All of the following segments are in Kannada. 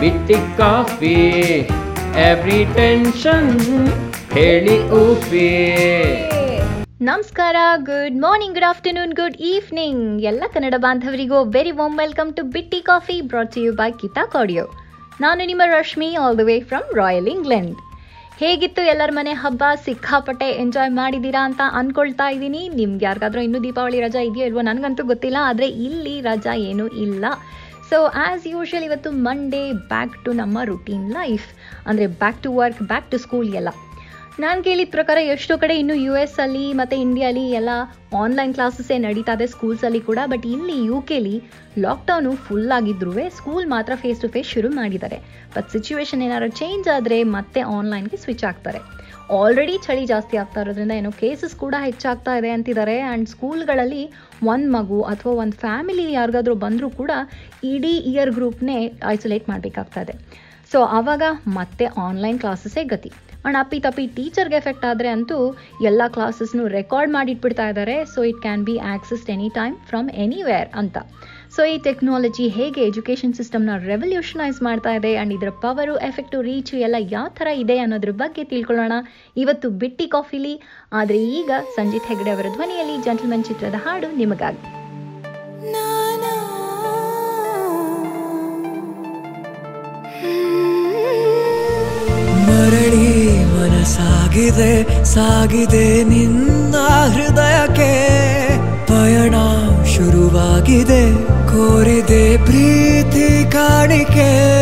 ಬಿಟ್ಟಿ ಕಾಫಿ ಎವ್ರಿ ಟೆನ್ಷನ್ ಹೇಳಿ ಊಫಿ. ನಮಸ್ಕಾರ good morning good afternoon good evening ಎಲ್ಲ ಕನ್ನಡ ಬಾಂಧವರಿಗೂ ವೆರಿ ವಾಮ್ ವೆಲ್ಕಮ್ ಟು ಬಿಟ್ಟಿ ಕಾಫಿ ಬ್ರಾಟ್ ಯು ಬೈ ಕಿತಾ ಕಾಡಿಯೋ ನಾನು ನಿಮ್ಮ Rashmi all the way from royal England ಹೇಗಿತ್ತು ಎಲ್ಲರ ಮನೆ ಹಬ್ಬ? ಸಿಕ್ಕಾಪಟ್ಟೆ ಎಂಜಾಯ್ ಮಾಡಿದ್ದೀರಾ ಅಂತ ಅನ್ಕೊಳ್ತಾ ಇದ್ದೀನಿ. ನಿಮ್ಗೆ ಯಾರಿಗಾದ್ರೂ ಇನ್ನೂ ದೀಪಾವಳಿ ರಜಾ ಇದೆಯೋ ಇಲ್ವೋ ನನಗಂತೂ ಗೊತ್ತಿಲ್ಲ, ಆದರೆ ಇಲ್ಲಿ ರಜಾ ಏನೂ ಇಲ್ಲ. ಸೊ ಆ್ಯಸ್ ಯೂಶ್ವಲ್ ಇವತ್ತು ಮಂಡೇ ಬ್ಯಾಕ್ ಟು ನಮ್ಮ ರುಟೀನ್ ಲೈಫ್ ಅಂದರೆ back to work back to school ಎಲ್ಲ. ನಾನು ಕೇಳಿದ ಪ್ರಕಾರ ಎಷ್ಟೋ ಕಡೆ ಇನ್ನು ಯು ಎಸ್ ಅಲ್ಲಿ ಮತ್ತು ಇಂಡಿಯಲ್ಲಿ ಎಲ್ಲ ಆನ್ಲೈನ್ ಕ್ಲಾಸಸ್ಸೇ ನಡೀತಾ ಇದೆ ಸ್ಕೂಲ್ಸಲ್ಲಿ ಕೂಡ. ಬಟ್ ಇಲ್ಲಿ ಯು ಕೆಲಿ ಲಾಕ್ಡೌನು ಫುಲ್ ಆಗಿದ್ರೂ ಸ್ಕೂಲ್ ಮಾತ್ರ ಫೇಸ್ ಟು ಫೇಸ್ ಶುರು ಮಾಡಿದ್ದಾರೆ. ಬಟ್ ಸಿಚುವೇಶನ್ ಏನಾದ್ರು ಚೇಂಜ್ ಆದರೆ ಮತ್ತೆ ಆನ್ಲೈನ್ಗೆ ಸ್ವಿಚ್ ಆಗ್ತಾರೆ. ಆಲ್ರೆಡಿ ಚಳಿ ಜಾಸ್ತಿ ಆಗ್ತಾ ಇರೋದ್ರಿಂದ ಏನೋ ಕೇಸಸ್ ಕೂಡ ಹೆಚ್ಚಾಗ್ತಾ ಇದೆ ಅಂತಿದ್ದಾರೆ. ಆ್ಯಂಡ್ ಸ್ಕೂಲ್ಗಳಲ್ಲಿ ಒಂದು ಮಗು ಅಥವಾ ಒಂದು ಫ್ಯಾಮಿಲಿ ಯಾರಿಗಾದರೂ ಬಂದರೂ ಕೂಡ ಇಡೀ ಇಯರ್ ಗ್ರೂಪ್ನೇ ಐಸೋಲೇಟ್ ಮಾಡಬೇಕಾಗ್ತಾ ಇದೆ. ಸೊ ಆವಾಗ ಮತ್ತೆ ಆನ್ಲೈನ್ ಕ್ಲಾಸಸ್ಸೇ ಗತಿ. ಆ್ಯಂಡ್ ಅಪ್ಪಿ, ತಪ್ಪಿ ಟೀಚರ್ಗೆ ಎಫೆಕ್ಟ್ ಆದರೆ ಅಂತೂ ಎಲ್ಲ ಕ್ಲಾಸಸ್ನು ರೆಕಾರ್ಡ್ ಮಾಡಿಟ್ಬಿಡ್ತಾ ಇದ್ದಾರೆ. So it can be accessed any time from anywhere ಅಂತ. ಸೊ ಈ ಟೆಕ್ನಾಲಜಿ ಹೇಗೆ ಎಜುಕೇಷನ್ ಸಿಸ್ಟಮ್ನ ರೆವಲ್ಯೂಷನೈಸ್ ಮಾಡ್ತಾ ಇದೆ ಆ್ಯಂಡ್ ಇದರ ಪವರು ಎಫೆಕ್ಟು ರೀಚು ಎಲ್ಲ ಯಾವ ಥರ ಇದೆ ಅನ್ನೋದ್ರ ಬಗ್ಗೆ ತಿಳ್ಕೊಳ್ಳೋಣ. ಇವತ್ತು ಬಿಟ್ಟಿ ಕಾಫಿಲಿ ಆದರೆ ಈಗ ಸಂಜಿತ್ ಹೆಗ್ಡೆ ಅವರ ಧ್ವನಿಯಲ್ಲಿ ಜಂಟಲ್ಮನ್ ಚಿತ್ರದ ಹಾಡು ನಿಮಗಾಗಿ. ಮರಳಿ ಮನಸಾಗಿದೆ ಸಾಗಿದೆ ನಿನ್ನ ಹೃದಯಕ್ಕೆ. ಪಯಣ ಶುರುವಾಗಿದೆ ಕೋರಿದೆ ಪ್ರೀತಿ ಕಾಣಿಕೆ.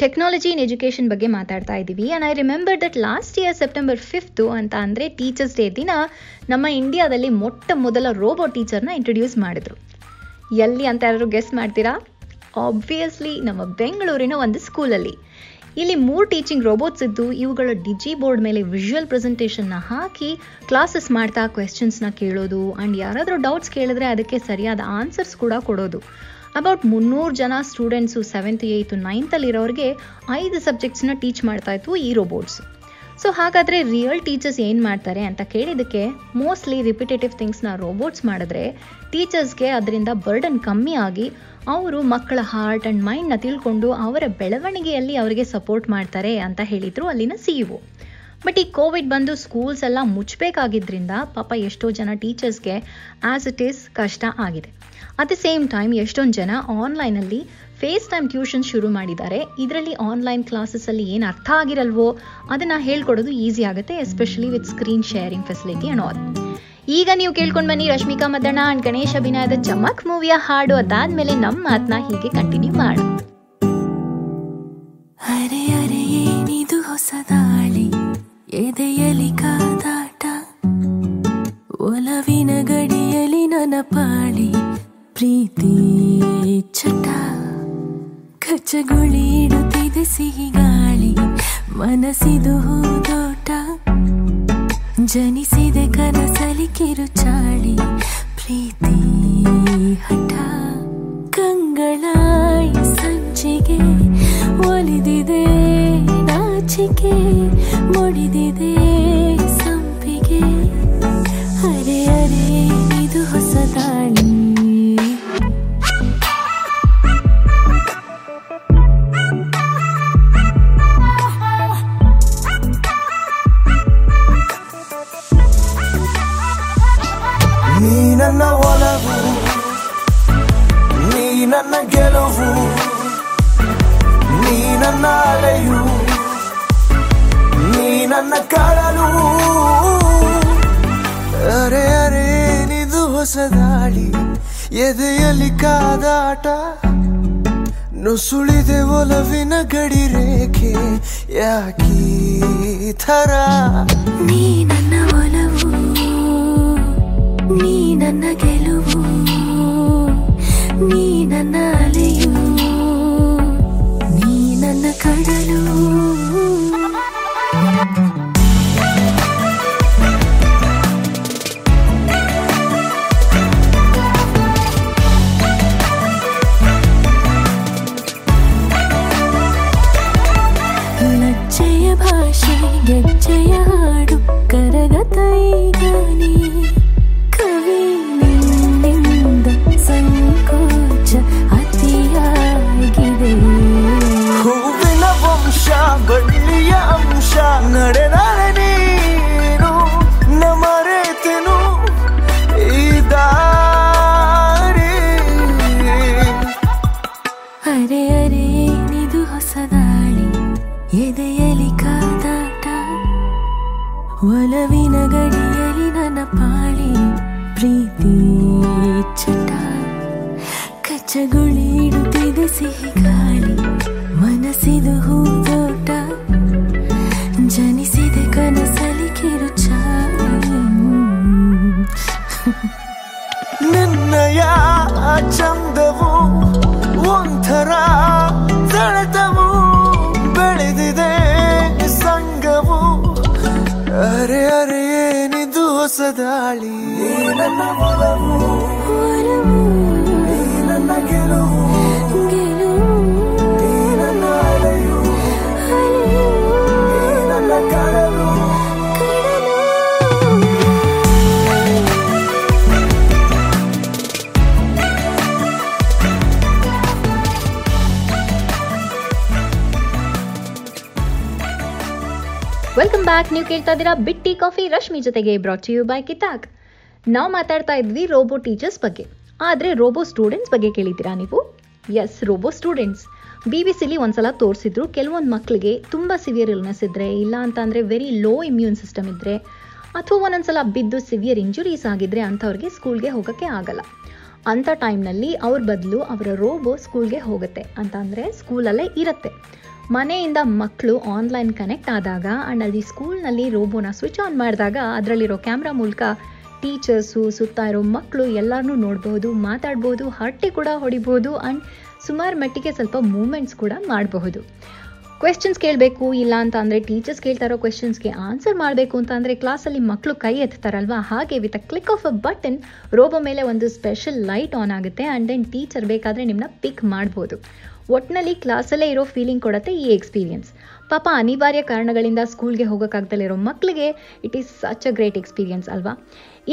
ಟೆಕ್ನಾಲಜಿ ಇನ್ ಎಜುಕೇಶನ್ ಬಗ್ಗೆ ಮಾತಾಡ್ತಾ ಇದ್ದೀವಿ and I remember that last year September fifth ಅಂತ ಅಂದರೆ ಟೀಚರ್ಸ್ ಡೇ ದಿನ ನಮ್ಮ ಇಂಡಿಯಾದಲ್ಲಿ ಮೊಟ್ಟ ಮೊದಲ ರೋಬೋ ಟೀಚರ್ನ ಇಂಟ್ರೊಡ್ಯೂಸ್ ಮಾಡಿದ್ರು. ಎಲ್ಲಿ ಅಂತ ಯಾರು ಗೆಸ್ ಮಾಡ್ತೀರಾ? ಆಬ್ವಿಯಸ್ಲಿ ನಮ್ಮ ಬೆಂಗಳೂರಿನ ಒಂದು ಸ್ಕೂಲಲ್ಲಿ ಇಲ್ಲಿ ಮೂರು ಟೀಚಿಂಗ್ ರೋಬೋಟ್ಸ್ ಇದ್ದು, ಇವುಗಳ ಡಿಜಿ ಬೋರ್ಡ್ ಮೇಲೆ ವಿಜುವಲ್ ಪ್ರೆಸೆಂಟೇಷನ್ನ ಹಾಕಿ ಕ್ಲಾಸಸ್ ಮಾಡ್ತಾ ಕ್ವೆಶನ್ಸ್ನ ಕೇಳೋದು. ಆ್ಯಂಡ್ ಯಾರಾದರೂ ಡೌಟ್ಸ್ ಕೇಳಿದ್ರೆ ಅದಕ್ಕೆ ಸರಿಯಾದ ಆನ್ಸರ್ಸ್ ಕೂಡ ಕೊಡೋದು. ಅಬೌಟ್ ಮುನ್ನೂರು ಜನ ಸ್ಟೂಡೆಂಟ್ಸು ಸೆವೆಂತ್ ಏಯ್ತು ನೈನ್ತಲ್ಲಿರೋರಿಗೆ ಐದು ಸಬ್ಜೆಕ್ಟ್ಸ್ನ ಟೀಚ್ ಮಾಡ್ತಾ ಇತ್ತು ಈ ರೋಬೋಟ್ಸ್ ಸೊ ಹಾಗಾದರೆ ರಿಯಲ್ ಟೀಚರ್ಸ್ ಏನು ಮಾಡ್ತಾರೆ ಅಂತ ಕೇಳಿದ್ದಕ್ಕೆ ಮೋಸ್ಟ್ಲಿ ರಿಪಿಟೇಟಿವ್ ಥಿಂಗ್ಸ್ನ ರೋಬೋಟ್ಸ್ ಮಾಡಿದ್ರೆ ಟೀಚರ್ಸ್ಗೆ ಅದರಿಂದ ಬರ್ಡನ್ ಕಮ್ಮಿ ಆಗಿ ಅವರು ಮಕ್ಕಳ ಹಾರ್ಟ್ ಆ್ಯಂಡ್ ಮೈಂಡ್ನ ತಿಳ್ಕೊಂಡು ಅವರ ಬೆಳವಣಿಗೆಯಲ್ಲಿ ಅವರಿಗೆ ಸಪೋರ್ಟ್ ಮಾಡ್ತಾರೆ ಅಂತ ಹೇಳಿದರು ಅಲ್ಲಿನ ಸಿ ಇ ಬಟ್ ಈ ಕೋವಿಡ್ ಬಂದು ಸ್ಕೂಲ್ಸ್ ಎಲ್ಲ ಮುಚ್ಚಬೇಕಾಗಿದ್ದರಿಂದ ಪಾಪ ಎಷ್ಟೋ ಜನ ಟೀಚರ್ಸ್ಗೆ ಆ್ಯಸ್ ಇಟ್ ಈಸ್ ಕಷ್ಟ ಆಗಿದೆ. ಅಟ್ ದ ಸೇಮ್ ಟೈಮ್ ಎಷ್ಟೊಂದು ಜನ ಆನ್ಲೈನಲ್ಲಿ ಫೇಸ್ ಟೈಮ್ ಟ್ಯೂಷನ್ ಶುರು ಮಾಡಿದ್ದಾರೆ. ಇದರಲ್ಲಿ ಆನ್ಲೈನ್ ಕ್ಲಾಸಸಲ್ಲಿ ಏನು ಅರ್ಥ ಆಗಿರಲ್ವೋ ಅದನ್ನು ಹೇಳ್ಕೊಡೋದು ಈಸಿ ಆಗುತ್ತೆ especially with screen sharing facility and all ಈಗ ನೀವು ಕೇಳ್ಕೊಂಡು ಬನ್ನಿ ರಶ್ಮಿಕಾ ಮದಣ್ಣ ಆ್ಯಂಡ್ ಗಣೇಶ್ ಅಭಿನಯದ ಚಮಕ್ ಮೂವಿಯ ಹಾಡು ಅದಾದ್ಮೇಲೆ ನಮ್ಮ ಮಾತನ್ನ ಹೀಗೆ ಕಂಟಿನ್ಯೂ ಮಾಡೋಣ. ಅರೆ ಎದೆಯಲಿ ಕಾದಾಟ, ಒಲವಿನ ಗಡಿಯಲಿ ನನ್ನ ಪಾಳಿ, ಪ್ರೀತಿ ಚಟ, ಕಚ್ಚಗುಳಿ ಇಡುತ್ತಿದೆ ಸಿಹಿ ಗಾಳಿ, ಮನಸ್ಸಿದು ಹೂದೋಟ, ಜನಿಸಿದೆ ಕನಸಲಿ ಕಿರುಚಾಳಿ, ಪ್ರೀತಿ ಹಠ ಕಂಗಳಾಯಿ ಸಂಚಿಗೆ ಒಲಿದಿದೆ. ನಾಚಿಕೆ ಮುಡಿದಿದೆ ಸಂಪಿಗೆ. ಅರೆ ಅರೆ, ಇದು ಹೊಸ ದಾಳಿ. ನೀ ನನ್ನ ಒಲವು, ನೀ ನನ್ನ ಗೆಲುವು, ನೀ ನನ್ನ ಅಲೆಯು. ನನ್ನ ಕಾಳಲು ಅರೆ ಅರೆ, ನಿದು ಹೊಸ ದಾಳಿ. ಎದೆಯಲ್ಲಿ ಕಾದಾಟ. ನುಸುಳಿದೆ ಒಲವಿನ ಗಡಿ ರೇಖೆ. ಯಾಕೀ ಥರ? ನೀ ನನ್ನ ಒಲವು, ನೀ ನನ್ನ ಗೆಲುವು, ನೀ ನನ್ನ ಅಲೆಯು, ನೀ ನನ್ನ ಕಡಲು. ಕಚ್ಚಗುಳಿ ಇಡುತ್ತಿದೆ ಸಿಹಿ ಗಾಳಿ ಮನಸ್ಸಿದು ಹೂದೋಟ ಜನಿಸಿದೆ ಕನಸಲಿ ಕಿರುಚಾಳಿ ನಿನ್ನಯ ಚಂದವು ಒಂಥರ ಸೆಳೆತವು ಬೆಳೆದಿದೆ ಸಂಗವು ಅರೆ ಅರೆ ಏನಿದು ಹೊಸದಾಳಿ? ನನ್ನ ಬ್ಯಾಕ್, ನೀವು ಕೇಳ್ತಾ ಇದ್ದೀರಾ ಬಿಟ್ಟಿ ಕಾಫಿ, ರಶ್ಮಿ ಜೊತೆಗೆ ಬ್ರಾಟ್ ಯು ಬೈ ಕಿತಾಕ್. ನಾವು ಮಾತಾಡ್ತಾ ಇದ್ವಿ ರೋಬೋ ಟೀಚರ್ಸ್ ಬಗ್ಗೆ. ಆದರೆ ರೋಬೋ ಸ್ಟೂಡೆಂಟ್ಸ್ ಬಗ್ಗೆ ಕೇಳಿದ್ದೀರಾ ನೀವು? ಎಸ್ ರೋಬೋ ಸ್ಟೂಡೆಂಟ್ಸ್ ಬಿ ಬಿ ಸಿಲಿ ಒಂದ್ಸಲ ತೋರಿಸಿದ್ರು, ಕೆಲವೊಂದು ಮಕ್ಕಳಿಗೆ ತುಂಬ ಸಿವಿಯರ್ ಇಲ್ನೆಸ್ ಇದ್ದರೆ ಇಲ್ಲ ಅಂತ ಅಂದರೆ ವೆರಿ ಲೋ ಇಮ್ಯೂನ್ ಸಿಸ್ಟಮ್ ಇದ್ದರೆ ಅಥವಾ ಒಂದೊಂದ್ಸಲ ಬಿದ್ದು ಸಿವಿಯರ್ ಇಂಜುರೀಸ್ ಆಗಿದ್ರೆ ಅಂಥವ್ರಿಗೆ ಸ್ಕೂಲ್ಗೆ ಹೋಗೋಕ್ಕೆ ಆಗಲ್ಲ. ಅಂಥ ಟೈಮ್ನಲ್ಲಿ ಅವ್ರ ಬದಲು ಅವರ ರೋಬೋ ಸ್ಕೂಲ್ಗೆ ಹೋಗುತ್ತೆ. ಅಂತ ಅಂದರೆ ಸ್ಕೂಲಲ್ಲೇ ಇರುತ್ತೆ. ಮನೆಯಿಂದ ಮಕ್ಕಳು ಆನ್ಲೈನ್ ಕನೆಕ್ಟ್ ಆದಾಗ ಆ್ಯಂಡ್ ಅಲ್ಲಿ ಸ್ಕೂಲ್ನಲ್ಲಿ ರೋಬೋನ ಸ್ವಿಚ್ ಆನ್ ಮಾಡಿದಾಗ, ಅದರಲ್ಲಿರೋ ಕ್ಯಾಮ್ರಾ ಮೂಲಕ ಟೀಚರ್ಸು ಸುತ್ತ ಇರೋ ಮಕ್ಕಳು ಎಲ್ಲರನ್ನೂ ನೋಡ್ಬೋದು, ಮಾತಾಡ್ಬೋದು, ಹರಟೆ ಕೂಡ ಹೊಡಿಬೋದು ಆ್ಯಂಡ್ ಸುಮಾರು ಮಟ್ಟಿಗೆ ಸ್ವಲ್ಪ ಮೂಮೆಂಟ್ಸ್ ಕೂಡ ಮಾಡಬಹುದು. ಕ್ವೆಶನ್ಸ್ ಕೇಳಬೇಕು, ಇಲ್ಲ ಅಂತ ಅಂದರೆ ಟೀಚರ್ಸ್ ಕೇಳ್ತಾ ಇರೋ ಕ್ವೆಶನ್ಸ್ಗೆ ಆನ್ಸರ್ ಮಾಡಬೇಕು ಅಂತ ಅಂದರೆ ಕ್ಲಾಸಲ್ಲಿ ಮಕ್ಕಳು ಕೈ ಎತ್ತಾರಲ್ವಾ? ಹಾಗೆ with a click of a button robo ಮೇಲೆ ಒಂದು ಸ್ಪೆಷಲ್ ಲೈಟ್ ಆನ್ ಆಗುತ್ತೆ ಆ್ಯಂಡ್ ದೆನ್ ಟೀಚರ್ ಬೇಕಾದರೆ ನಿಮ್ಮನ್ನ ಪಿಕ್ ಮಾಡ್ಬೋದು. ಒಟ್ಟಿನಲ್ಲಿ ಕ್ಲಾಸಲ್ಲೇ ಇರೋ ಫೀಲಿಂಗ್ ಕೊಡುತ್ತೆ ಈ ಎಕ್ಸ್ಪೀರಿಯನ್ಸ್ ಪಾಪ ಅನಿವಾರ್ಯ ಕಾರಣಗಳಿಂದ ಸ್ಕೂಲ್ಗೆ ಹೋಗೋಕ್ಕಾಗ್ದಲೇ ಇರೋ ಮಕ್ಕಳಿಗೆ it is such a great experience ಅಲ್ವಾ?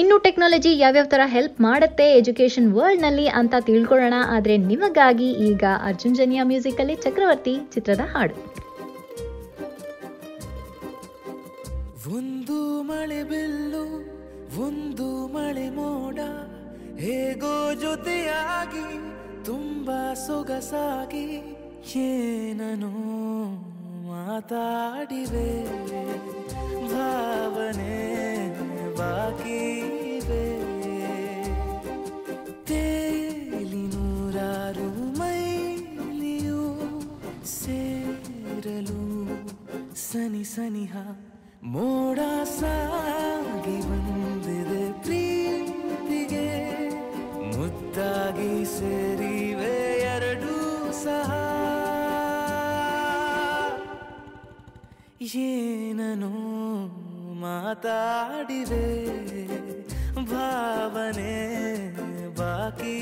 ಇನ್ನು ಟೆಕ್ನಾಲಜಿ ಯಾವ್ಯಾವ ಥರ ಹೆಲ್ಪ್ ಮಾಡುತ್ತೆ ಎಜುಕೇಷನ್ ವರ್ಲ್ಡ್ನಲ್ಲಿ ಅಂತ ತಿಳ್ಕೊಳ್ಳೋಣ. ಆದರೆ ನಿಮಗಾಗಿ ಈಗ ಅರ್ಜುನ್ ಜನಿಯಾ ಮ್ಯೂಸಿಕಲ್ಲಿ ಚಕ್ರವರ್ತಿ ಚಿತ್ರದ ಹಾಡು. ಒಂದು ಮಳೆ ಬಿಲ್ಲು, ಒಂದು ಮಳೆ ಮೋಡ, ಹೇಗೋ ಜೊತೆಯಾಗಿ ತುಂಬಾ ಸೊಗಸಾಗಿ ಏನನು ಮಾತಾಡಿವೆ ಭಾವನೆ ಬಾಕಿ. ತೇಲಿ ನೂರಾರು ಮೈಲಿಯು ಸೇರಲು ಸನಿ ಸನಿಹ ಮೋಡ ಸಾಗಿ ಬಂದಿದೆ ಪ್ರೀತಿಗೆ ಮುದ್ದಾಗಿ ಸೇರಿವೆ ಏನನು ಮಾತಾಡಿದೆ ಭಾವನೆ ಬಾಕಿ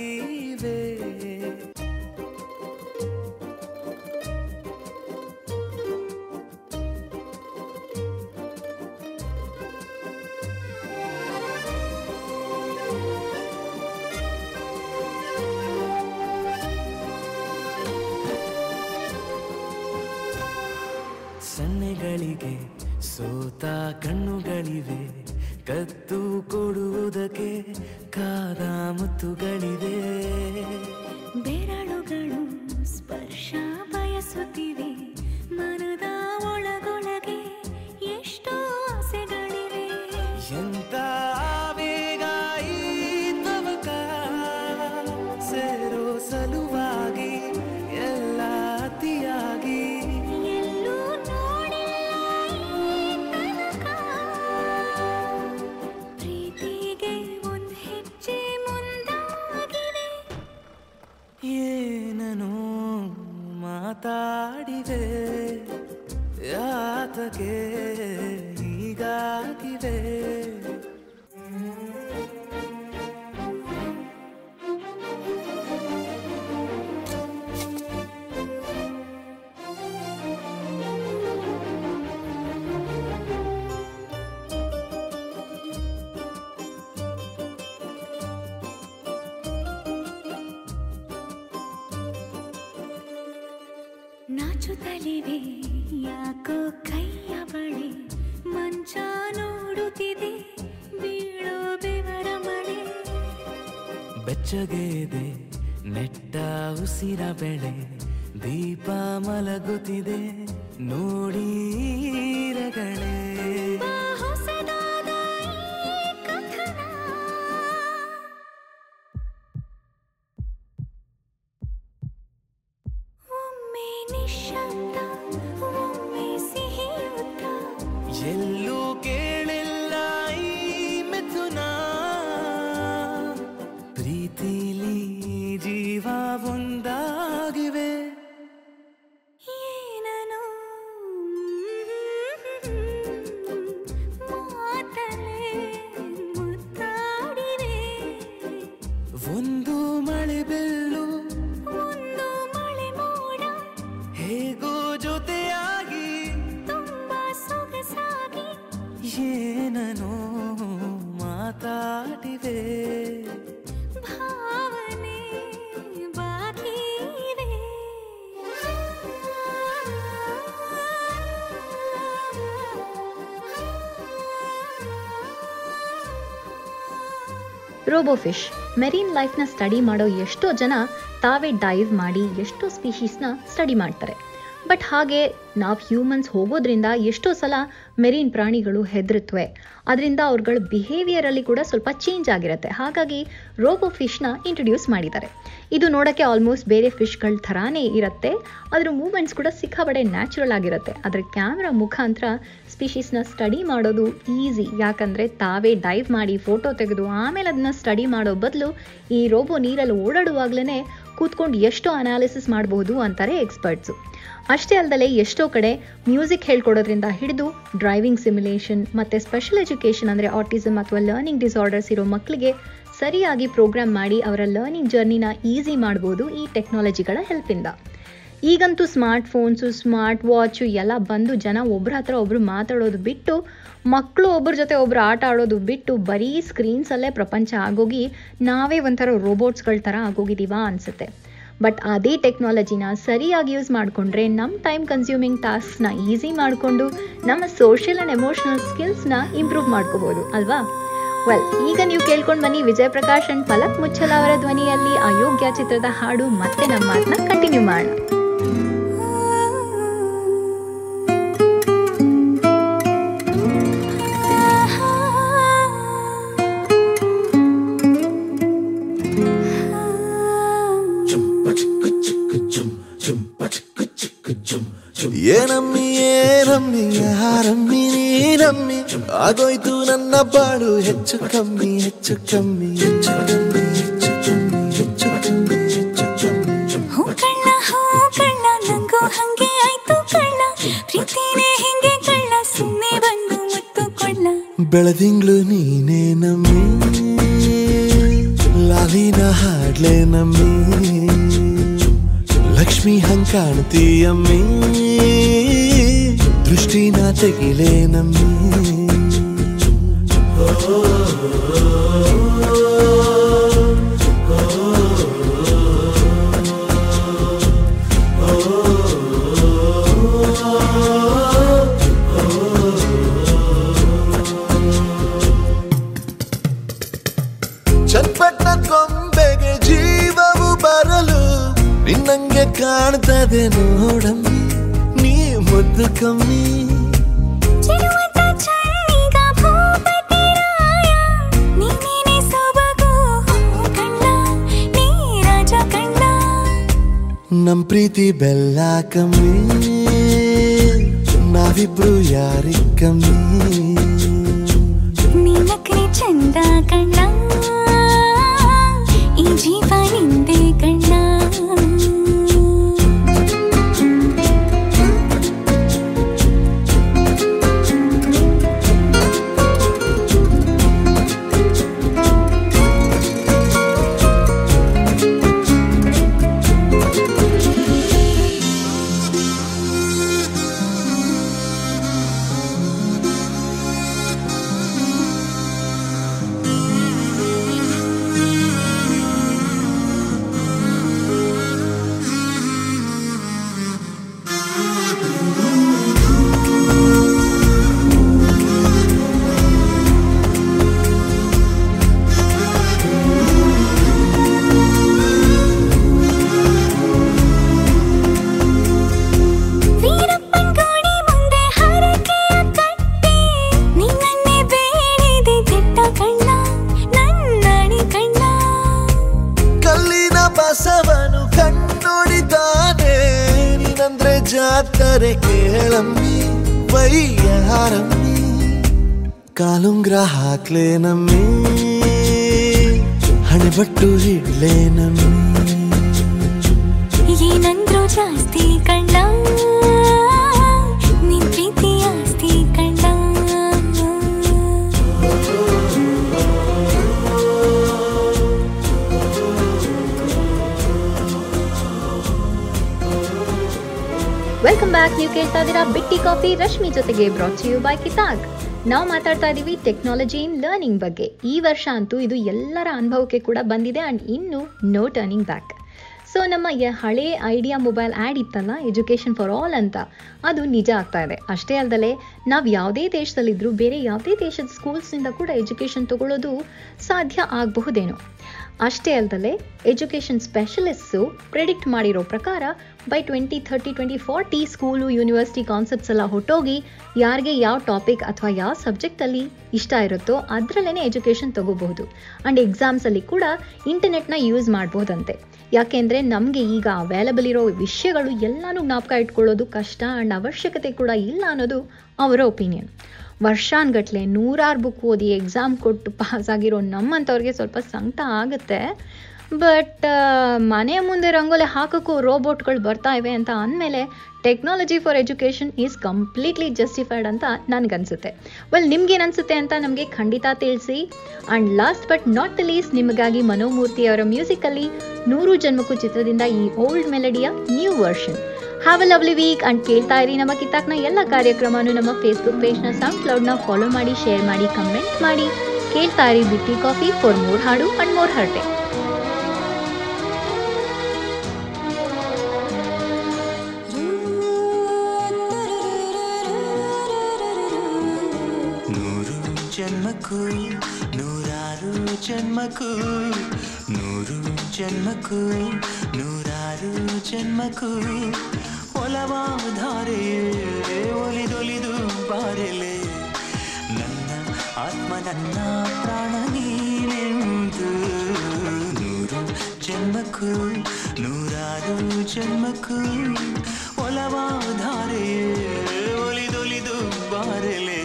ನಾಚುತ್ತಲಿವೆ ಯಾಕೋ ಕೈಯ ಬಳಿ ಮಂಚ ನೋಡುತ್ತಿದೆ, ಬೀಳೋ ಬೆವರ ಮಳೆ. ಬೆಚ್ಚಗೆದೆ, ನೆಟ್ಟ ಉಸಿರ ಬೆಳೆ, ದೀಪ ಮಲಗುತ್ತಿದೆ ನೋಡೀರಗಳೇ ಬಾ ರೋಬೋಫಿಶ್ ಮೆರೀನ್ ಲೈಫ್ನ ಸ್ಟಡಿ ಮಾಡೋ ಎಷ್ಟೋ ಜನ ತಾವೇ ಡೈವ್ ಮಾಡಿ ಎಷ್ಟೋ ಸ್ಪೀಷೀಸ್ನ ಸ್ಟಡಿ ಮಾಡ್ತಾರೆ. ಬಟ್ ಹಾಗೆ ನಾವು ಹ್ಯೂಮನ್ಸ್ ಹೋಗೋದ್ರಿಂದ ಎಷ್ಟೋ ಸಲ ಮೆರೀನ್ ಪ್ರಾಣಿಗಳು ಹೆದರುತ್ತವೆ ಅದರಿಂದ ಅವ್ರಗಳ ಬಿಹೇವಿಯರಲ್ಲಿ ಕೂಡ ಸ್ವಲ್ಪ ಚೇಂಜ್ ಆಗಿರುತ್ತೆ. ಹಾಗಾಗಿ ರೋಬೋ ಫಿಶ್ನ ಇಂಟ್ರೊಡ್ಯೂಸ್ ಮಾಡಿದ್ದಾರೆ. ಇದು ನೋಡೋಕ್ಕೆ ಆಲ್ಮೋಸ್ಟ್ ಬೇರೆ ಫಿಶ್ಗಳ ಥರಾನೇ ಇರುತ್ತೆ. ಅದ್ರ ಮೂಮೆಂಟ್ಸ್ ಕೂಡ ಸಿಕ್ಕಾಬಡೆ ನ್ಯಾಚುರಲ್ ಆಗಿರುತ್ತೆ. ಅದರ ಕ್ಯಾಮ್ರಾ ಮುಖಾಂತರ ನ ಸ್ಟಡಿ ಮಾಡೋದು ಈಸಿ ಯಾಕಂದರೆ ತಾವೇ ಡೈವ್ ಮಾಡಿ ಫೋಟೋ ತೆಗೆದು ಆಮೇಲೆ ಅದನ್ನ ಸ್ಟಡಿ ಮಾಡೋ ಬದಲು ಈ ರೋಬೋ ನೀರಲ್ಲಿ ಓಡಾಡುವಾಗಲೇ ಕೂತ್ಕೊಂಡು ಎಷ್ಟೋ ಅನಾಲಿಸಿಸ್ ಮಾಡಬಹುದು ಅಂತಾರೆ ಎಕ್ಸ್ಪರ್ಟ್ಸು ಅಷ್ಟೇ ಅಲ್ಲದೆ ಎಷ್ಟೋ ಕಡೆ ಮ್ಯೂಸಿಕ್ ಹೇಳ್ಕೊಡೋದ್ರಿಂದ ಹಿಡಿದು ಡ್ರೈವಿಂಗ್ ಸಿಮ್ಯುಲೇಷನ್ ಮತ್ತು ಸ್ಪೆಷಲ್ ಎಜುಕೇಷನ್ ಅಂದರೆ ಆಟಿಸಮ್ ಅಥವಾ ಲರ್ನಿಂಗ್ ಡಿಸಾರ್ಡರ್ಸ್ ಇರೋ ಮಕ್ಕಳಿಗೆ ಸರಿಯಾಗಿ ಪ್ರೋಗ್ರಾಮ್ ಮಾಡಿ ಅವರ ಲರ್ನಿಂಗ್ ಜರ್ನಿನ ಈಸಿ ಮಾಡ್ಬೋದು ಈ ಟೆಕ್ನಾಲಜಿಗಳ ಹೆಲ್ಪಿಂದ. ಈಗಂತೂ ಸ್ಮಾರ್ಟ್ ಫೋನ್ಸು ಸ್ಮಾರ್ಟ್ ವಾಚು ಎಲ್ಲ ಬಂದು ಜನ ಒಬ್ಬರ ಹತ್ರ ಒಬ್ಬರು ಮಾತಾಡೋದು ಬಿಟ್ಟು ಮಕ್ಕಳು ಒಬ್ಬರ ಜೊತೆ ಒಬ್ರು ಆಟ ಆಡೋದು ಬಿಟ್ಟು ಬರೀ ಸ್ಕ್ರೀನ್ಸಲ್ಲೇ ಪ್ರಪಂಚ ಆಗೋಗಿ ನಾವೇ ಒಂಥರ ರೋಬೋಟ್ಸ್ಗಳ ಥರ ಆಗೋಗಿದ್ದೀವಾ ಅನಿಸುತ್ತೆ. ಬಟ್ ಅದೇ ಟೆಕ್ನಾಲಜಿನ ಸರಿಯಾಗಿ ಯೂಸ್ ಮಾಡಿಕೊಂಡ್ರೆ ನಮ್ಮ ಟೈಮ್ ಕನ್ಸ್ಯೂಮಿಂಗ್ ಟಾಸ್ಕ್ನ ಈಸಿ ಮಾಡಿಕೊಂಡು ನಮ್ಮ ಸೋಷಿಯಲ್ ಆ್ಯಂಡ್ ಎಮೋಷನಲ್ ಸ್ಕಿಲ್ಸ್ನ ಇಂಪ್ರೂವ್ ಮಾಡ್ಕೋಬೋದು, ಅಲ್ವಾ? ವೆಲ್ ಈಗ ನೀವು ಕೇಳ್ಕೊಂಡು ಬನ್ನಿ ವಿಜಯ್ ಪ್ರಕಾಶ್ ಅಂಡ್ ಫಲಕ್ ಮುಚ್ಚಲ ಅವರ ಧ್ವನಿಯಲ್ಲಿ ಅಯೋಗ್ಯ ಚಿತ್ರದ ಹಾಡು ಮತ್ತೆ ನಮ್ಮ ಮಾತನ್ನ ಕಂಟಿನ್ಯೂ ಮಾಡೋಣ. ಏನಮ್ಮಿ ರಮ್ಮಿ ಯಾರಮ್ಮಿ ನೀನಮ್ಮಿ ಆಗೋಯ್ತು ನನ್ನ ಬಾಳು ಹೆಚ್ಚು ಕಮ್ಮಿ ಹೆಚ್ಚು ಕಮ್ಮಿ ಹೆಚ್ಚು ಕಮ್ಮಿ ಹೆಚ್ಚು ಕಮ್ಮಿ ಹೆಚ್ಚು ಕಮ್ಮಿ ಹೆಚ್ಚು ಕಮ್ಮಿ. ಹೂ ಕಣ್ಣ ಹೂ ಕಣ್ಣ ನಂಗೂ ಹಂಗೆ ಆಯ್ತು ಕಣ್ಣ. ಪ್ರೀತಿನೇ ಹಿಂಗೆ ಕಣ್ಣ ಸುಮ್ಮನೆ ಬಂದು ಮುತ್ತು ಕೊಳ್ಳ ಬೆಳದಿಂಗ್ಳು ನೀನೇ ನಮ್ಮಿ. ಲಾಲಿನ ಹಾಡ್ಲೆ ನಮ್ಮಿ. ಲಕ್ಷ್ಮಿ ಹಂಗ್ ಕಾಣ್ತೀಯಮ್ಮಿ. ದೃಷ್ಟಿನ ತೆಗಿಲೆ ನಮ್ಮಿ ಚಟ್ಪಟ್ಟ ಕೊಂಬೆಗೆ ಜೀವವು ಬರಲು ನಿನ್ನಂಗೆ ಕಾಣ್ತದೆ ನೋಡಮ್ಮಿ ರಾಜ ಕಳ್ಳ ನಮ್ ಪ್ರೀತಿ ಬೆಲ್ಲ ಕಮ್ಮಿ ನಾವಿಬ್ರು ಯಾರಿ ಕಮ್ಮಿ ನೀನಕ್ರೆ ಚಂದ ಕಣ್ಣ യാത്ര കേളമ്മി വയ്യാറമ്മി കാലുംഗ്ര ഹാക്ലേനമ്മി ഹണിപട്ടു ഹിഡ്ലേനമ്മി ವೆಲ್ಕಮ್ ಬ್ಯಾಕ್ ನೀವು ಕೇಳ್ತಾ ಇದ್ದೀರಾ ಬಿಟ್ಟಿ ಕಾಫಿ. ರಶ್ಮಿ ಜೊತೆಗೆ ಬ್ರಾಚ್ ಯು ಬೈ ಕಿತಾಗ್. ನಾವು ಮಾತಾಡ್ತಾ ಇದ್ದೀವಿ ಟೆಕ್ನಾಲಜಿ ಇನ್ ಲರ್ನಿಂಗ್ ಬಗ್ಗೆ. ಈ ವರ್ಷ ಅಂತೂ ಇದು ಎಲ್ಲರ ಅನುಭವಕ್ಕೆ ಕೂಡ ಬಂದಿದೆ ಆ್ಯಂಡ್ ಇನ್ನು ನೋ ಟರ್ನಿಂಗ್ ಬ್ಯಾಕ್ ಸೊ ನಮ್ಮ ಹಳೆ ಐಡಿಯಾ ಮೊಬೈಲ್ ಆ್ಯಡ್ ಇತ್ತಲ್ಲ ಎಜುಕೇಷನ್ ಫಾರ್ ಆಲ್ ಅಂತ. ಅದು ನಿಜ ಆಗ್ತಾ ಇದೆ. ಅಷ್ಟೇ ಅಲ್ಲದೆ ನಾವು ಯಾವುದೇ ದೇಶದಲ್ಲಿದ್ದರೂ ಬೇರೆ ಯಾವುದೇ ದೇಶದ ಸ್ಕೂಲ್ಸ್ನಿಂದ ಕೂಡ ಎಜುಕೇಷನ್ ತಗೊಳ್ಳೋದು ಸಾಧ್ಯ ಆಗಬಹುದೇನೋ. ಅಷ್ಟೇ ಅಲ್ಲದೆ ಎಜುಕೇಷನ್ ಸ್ಪೆಷಲಿಸ್ಟು ಪ್ರೆಡಿಕ್ಟ್ ಮಾಡಿರೋ ಪ್ರಕಾರ by twenty thirty twenty forty school university concepts ಎಲ್ಲ ಹೊಟ್ಟೋಗಿ ಯಾರಿಗೆ ಯಾವ ಟಾಪಿಕ್ ಅಥವಾ ಯಾವ ಸಬ್ಜೆಕ್ಟಲ್ಲಿ ಇಷ್ಟ ಇರುತ್ತೋ ಅದರಲ್ಲೇ ಎಜುಕೇಷನ್ ತಗೋಬಹುದು. ಆ್ಯಂಡ್ ಎಕ್ಸಾಮ್ಸಲ್ಲಿ ಕೂಡ ಇಂಟರ್ನೆಟ್ನ ಯೂಸ್ ಮಾಡ್ಬೋದಂತೆ. ಯಾಕೆಂದರೆ ನಮಗೆ ಈಗ ಅವೈಲಬಲ್ ಇರೋ ವಿಷಯಗಳು ಎಲ್ಲನೂ ಜ್ಞಾಪಕ ಇಟ್ಕೊಳ್ಳೋದು ಕಷ್ಟ ಆ್ಯಂಡ್ ಅವಶ್ಯಕತೆ ಕೂಡ ಇಲ್ಲ ಅನ್ನೋದು ಅವರ ಒಪಿನಿಯನ್ ವರ್ಷಾನ್ಗಟ್ಲೆ ನೂರಾರು ಬುಕ್ ಓದಿ ಎಕ್ಸಾಮ್ ಕೊಟ್ಟು ಪಾಸ್ ಆಗಿರೋ ನಮ್ಮಂಥವ್ರಿಗೆ ಸ್ವಲ್ಪ ಸಂಕಟ ಆಗುತ್ತೆ. ಬಟ್ ಮನೆ ಮುಂದೆ ರಂಗೋಲೆ ಹಾಕೋಕ್ಕೂ ರೋಬೋಟ್ಗಳು ಬರ್ತಾ ಇವೆ ಅಂತ ಅಂದಮೇಲೆ technology for education is completely justified ಅಂತ ನನಗನ್ಸುತ್ತೆ. ವೆಲ್ ನಿಮ್ಗೇನು ಅನಿಸುತ್ತೆ ಅಂತ ನಮಗೆ ಖಂಡಿತ ತಿಳಿಸಿ. And last but not the least ನಿಮಗಾಗಿ ಮನೋಮೂರ್ತಿ ಅವರ ಮ್ಯೂಸಿಕಲ್ಲಿ ನೂರು ಜನ್ಮಕ್ಕೂ ಚಿತ್ರದಿಂದ ಈ old ಮೆಲಡಿಯ new version have a lovely week and ಕೇಳ್ತಾ ಇರಿ ನಮ್ಮ ಕಿತ್ತಾಕ್ನ ಎಲ್ಲ ಕಾರ್ಯಕ್ರಮನೂ ನಮ್ಮ ಫೇಸ್ಬುಕ್ ಪೇಜ್ನ ಸೌಂಡ್ ಕ್ಲೌಡ್ನ ಫಾಲೋ ಮಾಡಿ ಶೇರ್ ಮಾಡಿ ಕಮೆಂಟ್ ಮಾಡಿ. ಕೇಳ್ತಾ ಇರಿ ಬಿಟ್ಟಿ ಕಾಫಿ ಫಾರ್ ಮೋರ್ ಹಾಡು ಅಂಡ್ ಮೋರ್ ಹರ್ಟೆ. ಜನ್ಮಕ್ಕೂ, ನೂರಾರು ಜನ್ಮಕ್ಕೂ, ನೂರು ಜನ್ಮಕ್ಕೂ, ನೂರಾರು ಜನ್ಮಕ್ಕೂ ಒಲವಾಧಾರೆ ಒಲಿದೊಲಿದು ಬಾರೆಲೆ. ನನ್ನ ಆತ್ಮ, ನನ್ನ ಪ್ರಾಣ ನೀನೆಂದು ನೂರು ಜನ್ಮಕ್ಕೂ ನೂರಾರು ಜನ್ಮಕ್ಕೂ ಒಲವಾಧಾರೆ ಒಲಿದೊಲಿದು ಬಾರೆಲೆ.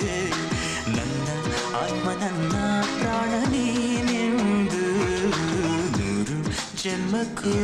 ನನ್ನ ಆತ್ಮ, ನನ್ನ ಪ್ರಾಣ ನೀನೆಂದು ನೂರು ಜನ್ಮಕ್ಕೂ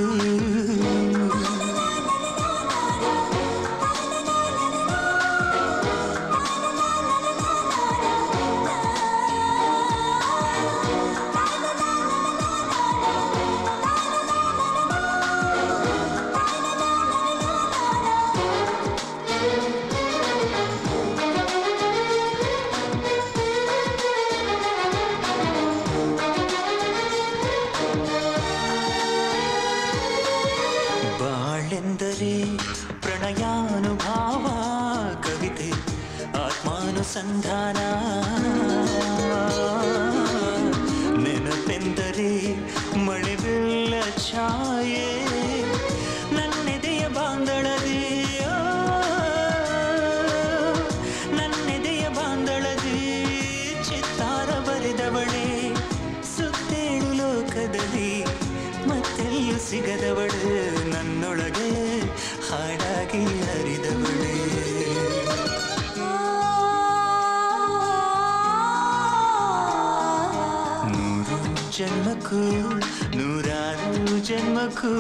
ಜನ್ಮಕ್ಕೂ ನೂರಾರು ಜನ್ಮಕ್ಕೂ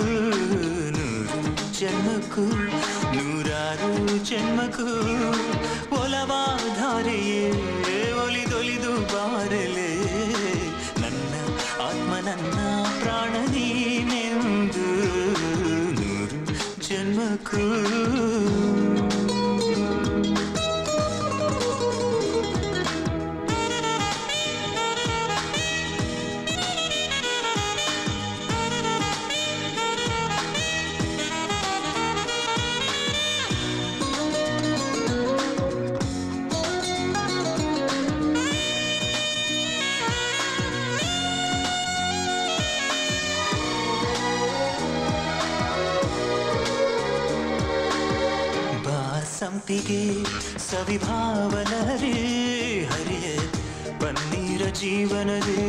ನೂರು ಜನ್ಮಕ್ಕೂ ನೂರಾರು ಜನ್ಮಕ್ಕೂ ಒಲವಾಧಾರೆಯೇ ಜೀವನದೇ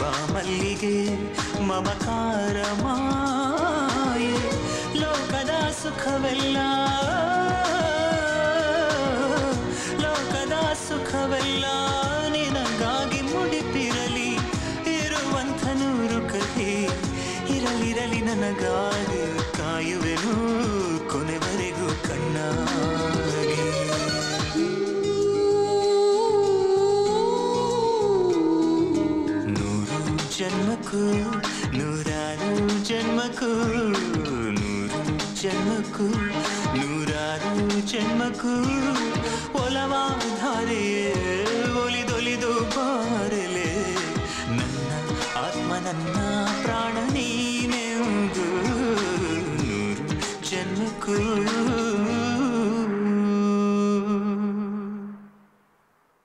ಬಾಮಲ್ಲಿಗೆ ಮಮಕಾರ ಮಾಯೆ, ಲೋಕದ ಸುಖವೆಲ್ಲ. ಲೋಕದ ಸುಖವೆಲ್ಲ ನಿನಗಾಗಿ ಮುಡಿಪಿರಲಿ ಇರುವಂಥ ನೂರು ಕಥೆ ಇರಲಿರಲಿ ನನಗಾಗಿ ನೂರು